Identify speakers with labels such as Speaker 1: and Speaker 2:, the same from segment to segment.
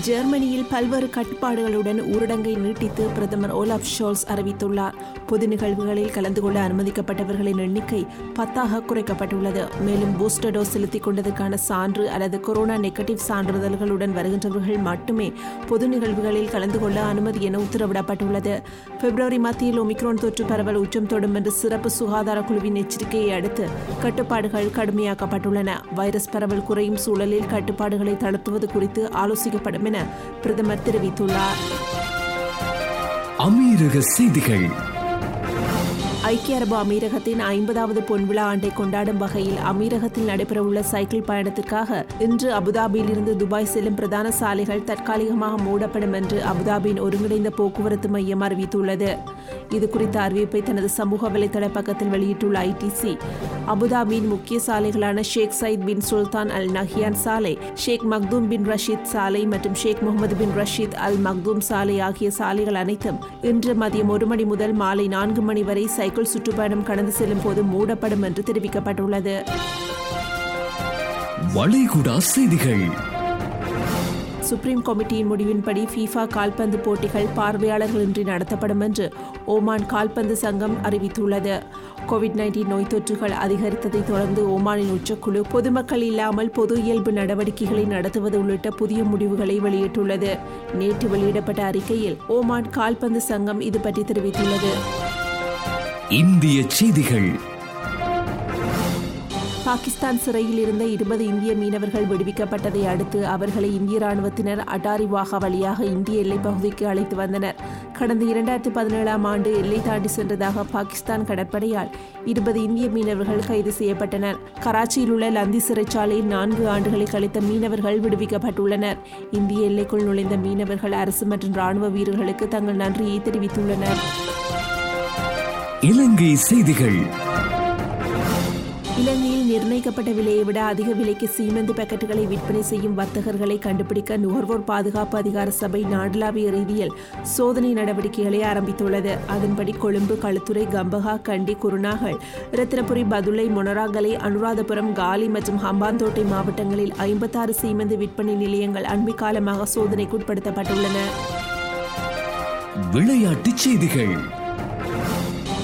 Speaker 1: ஜெர்மனியில் பல்வேறு கட்டுப்பாடுகளுடன் ஊரடங்கை நீட்டித்து பிரதமர் ஓலாப் ஷோல்ஸ் அறிவித்துள்ளார். பொது நிகழ்வுகளில் கலந்து கொள்ள அனுமதிக்கப்பட்டவர்களின் எண்ணிக்கை பத்தாக குறைக்கப்பட்டுள்ளது. மேலும் பூஸ்டர் டோஸ் செலுத்திக் கொண்டதற்கான சான்று அல்லது கொரோனா நெகட்டிவ் சான்றிதழ்களுடன் வருகின்றவர்கள் மட்டுமே பொது நிகழ்வுகளில் கலந்து கொள்ள அனுமதி என உத்தரவிடப்பட்டுள்ளது. பிப்ரவரி மத்தியில் ஒமிக்ரோன் தொற்று பரவல் உச்சம் தொடும் என்று சிறப்பு சுகாதார குழுவின் எச்சரிக்கையை அடுத்து கட்டுப்பாடுகள் கடுமையாக்கப்பட்டுள்ளன. வைரஸ் பரவல் குறையும் சூழலில் கட்டுப்பாடுகளை தளர்த்துவது குறித்து ஆலோசிக்கப்படும் என பிரதமர் தெரிவித்துள்ளார்.
Speaker 2: அமீரக செய்திகள்.
Speaker 1: ஐக்கிய அரபு அமீரகத்தின் ஐம்பதாவது பொன்விழா ஆண்டை கொண்டாடும் வகையில் அமீரகத்தில் நடைபெறவுள்ள சைக்கிள் பயணத்திற்காக இன்று அபுதாபியிலிருந்து துபாய் செல்லும் பிரதான சாலைகள் தற்காலிகமாக மூடப்படும் என்று அபுதாபியின் ஒருங்கிணைந்த போக்குவரத்து மையம் அறிவித்துள்ளது. இது குறித்த அறிவிப்பை தனது சமூக வலைதள பக்கத்தில் வெளியிட்டுள்ள ஐடிசி அபுதாபியின் முக்கிய சாலைகளான ஷேக் சயித் பின் சுல்தான் அல் நஹியான் சாலை ஷேக் மக்தூம் பின் ரஷீத் சாலை மற்றும் ஷேக் முகமது பின் ரஷீத் அல் மக்தூம் சாலை ஆகிய சாலைகள் அனைத்தும் இன்று மதியம் ஒரு மணி முதல் மாலை நான்கு மணி வரை சைக்கிள் சுற்றுப்பயணம் கடந்து செல்லும் போது மூடப்படும் என்று தெரிவிக்கப்பட்டுள்ளது.
Speaker 2: வளைகுடா செய்திகள்.
Speaker 1: சுப்ரீம் கமிட்டியின் முடிவின்படி ஃபீஃபா கால்பந்து போட்டிகள் பார்வையாளர்களின்றி நடத்தப்படும் என்று ஓமான் கால்பந்து சங்கம் அறிவித்துள்ளது. கோவிட் நைன்டீன் நோய் தொற்றுகள் அதிகரித்ததைத் தொடர்ந்து ஓமானின் உச்சக்குழு பொதுமக்கள் இல்லாமல் பொது இயல்பு நடவடிக்கைகளை நடத்துவது உள்ளிட்ட புதிய முடிவுகளை வெளியிட்டுள்ளது. நேற்று வெளியிடப்பட்ட அறிக்கையில் ஓமான் கால்பந்து சங்கம் இது பற்றி தெரிவித்துள்ளது.
Speaker 2: இந்திய செய்திகள்.
Speaker 1: பாகிஸ்தான் சிறையில் இருந்த இருபது இந்திய மீனவர்கள் விடுவிக்கப்பட்டதை அடுத்து அவர்களை இந்திய ராணுவத்தினர் அட்டாரி வாகா வழியாக இந்திய எல்லைப் பகுதிக்கு அழைத்து வந்தனர். கடந்த இரண்டாயிரத்தி பதினேழாம் ஆண்டு எல்லை தாண்டி சென்றதாக பாகிஸ்தான் கடற்படையால் இருபது இந்திய மீனவர்கள் கைது செய்யப்பட்டனர். கராச்சியில் உள்ள லந்தி சிறைச்சாலையில் நான்கு ஆண்டுகளை கழித்த மீனவர்கள் விடுவிக்கப்பட்டுள்ளனர். இந்திய எல்லைக்குள் நுழைந்த மீனவர்கள் அரசு மற்றும் ராணுவ வீரர்களுக்கு தங்கள் நன்றியை தெரிவித்துள்ளனர்.
Speaker 2: இலங்கை செய்திகள்.
Speaker 1: இலங்கையில் நிர்ணயிக்கப்பட்ட விலையை விட அதிக விலைக்கு சீமெந்து பாக்கெட்டுகளை விற்பனை செய்யும் வர்த்தகர்களை கண்டுபிடிக்க நுகர்வோர் பாதுகாப்பு அதிகார சபை நாடளாவிய ரீதியில் சோதனை நடவடிக்கைகளை ஆரம்பித்துள்ளது. அதன்படி கொழும்பு களுத்துறை கம்பகா கண்டி குருநாகல் ரத்தினபுரி பதுளை மொனராகலை அனுராதபுரம் காலி மற்றும் ஹம்பாந்தோட்டை மாவட்டங்களில் ஐம்பத்தாறு சீமெந்து விற்பனை நிலையங்கள் அண்மை காலமாக சோதனைக்குட்படுத்தப்பட்டுள்ளன.
Speaker 2: விளையாட்டுச் செய்திகள்.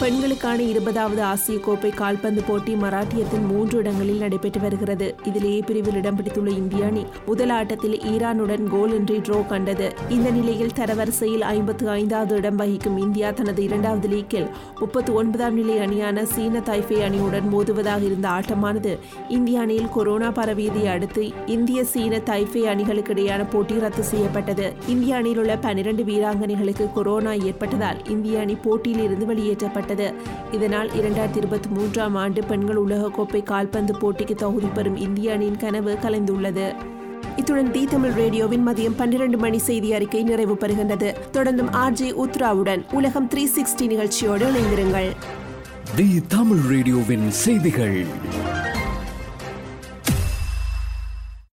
Speaker 1: பெண்களுக்கான இருபதாவது ஆசிய கோப்பை கால்பந்து போட்டி மராட்டியத்தின் மூன்று இடங்களில் நடைபெற்று வருகிறது. இதில் ஏ பிரிவில் இடம் பிடித்துள்ள இந்திய அணி முதல் ஆட்டத்தில் ஈரானுடன் கோல் இன்றி ட்ரோ கண்டது. இந்த நிலையில் தரவரிசையில் ஐம்பத்து ஐந்தாவது இடம் வகிக்கும் இந்தியா தனது இரண்டாவது லீக்கில் முப்பத்தி ஒன்பதாம் நிலை அணியான சீன தைஃபே அணியுடன் மோதுவதாக இருந்த ஆட்டமானது இந்திய அணியில் கொரோனா பரவியதை அடுத்து இந்திய சீன தைஃபே அணிகளுக்கு இடையான போட்டி ரத்து செய்யப்பட்டது. இந்திய அணியில் உள்ள பனிரண்டு வீராங்கனைகளுக்கு கொரோனா ஏற்பட்டதால் இந்திய அணி போட்டியில் இருந்து வெளியேற்றப்பட்டது. ஏற்பட்டது இதனால் இரண்டாயிரத்தி இருபத்தி மூன்றாம் ஆண்டு பெண்கள் உலகக்கோப்பை கால்பந்து போட்டிக்கு தகுதி பெறும் இந்திய அணியின் கனவு கலைந்துள்ளது. இத்துடன் தி தமிழ் ரேடியோவின் மதியம் பன்னிரண்டு மணி செய்தி அறிக்கை நிறைவு பெறுகின்றது. தொடர்ந்தும் ஆர்ஜே உத்ராவுடன் உலகம் த்ரீ சிக்ஸ்டி நிகழ்ச்சியோடு இணைந்திருங்கள்.
Speaker 2: தி தமிழ் ரேடியோவின் செய்திகள்.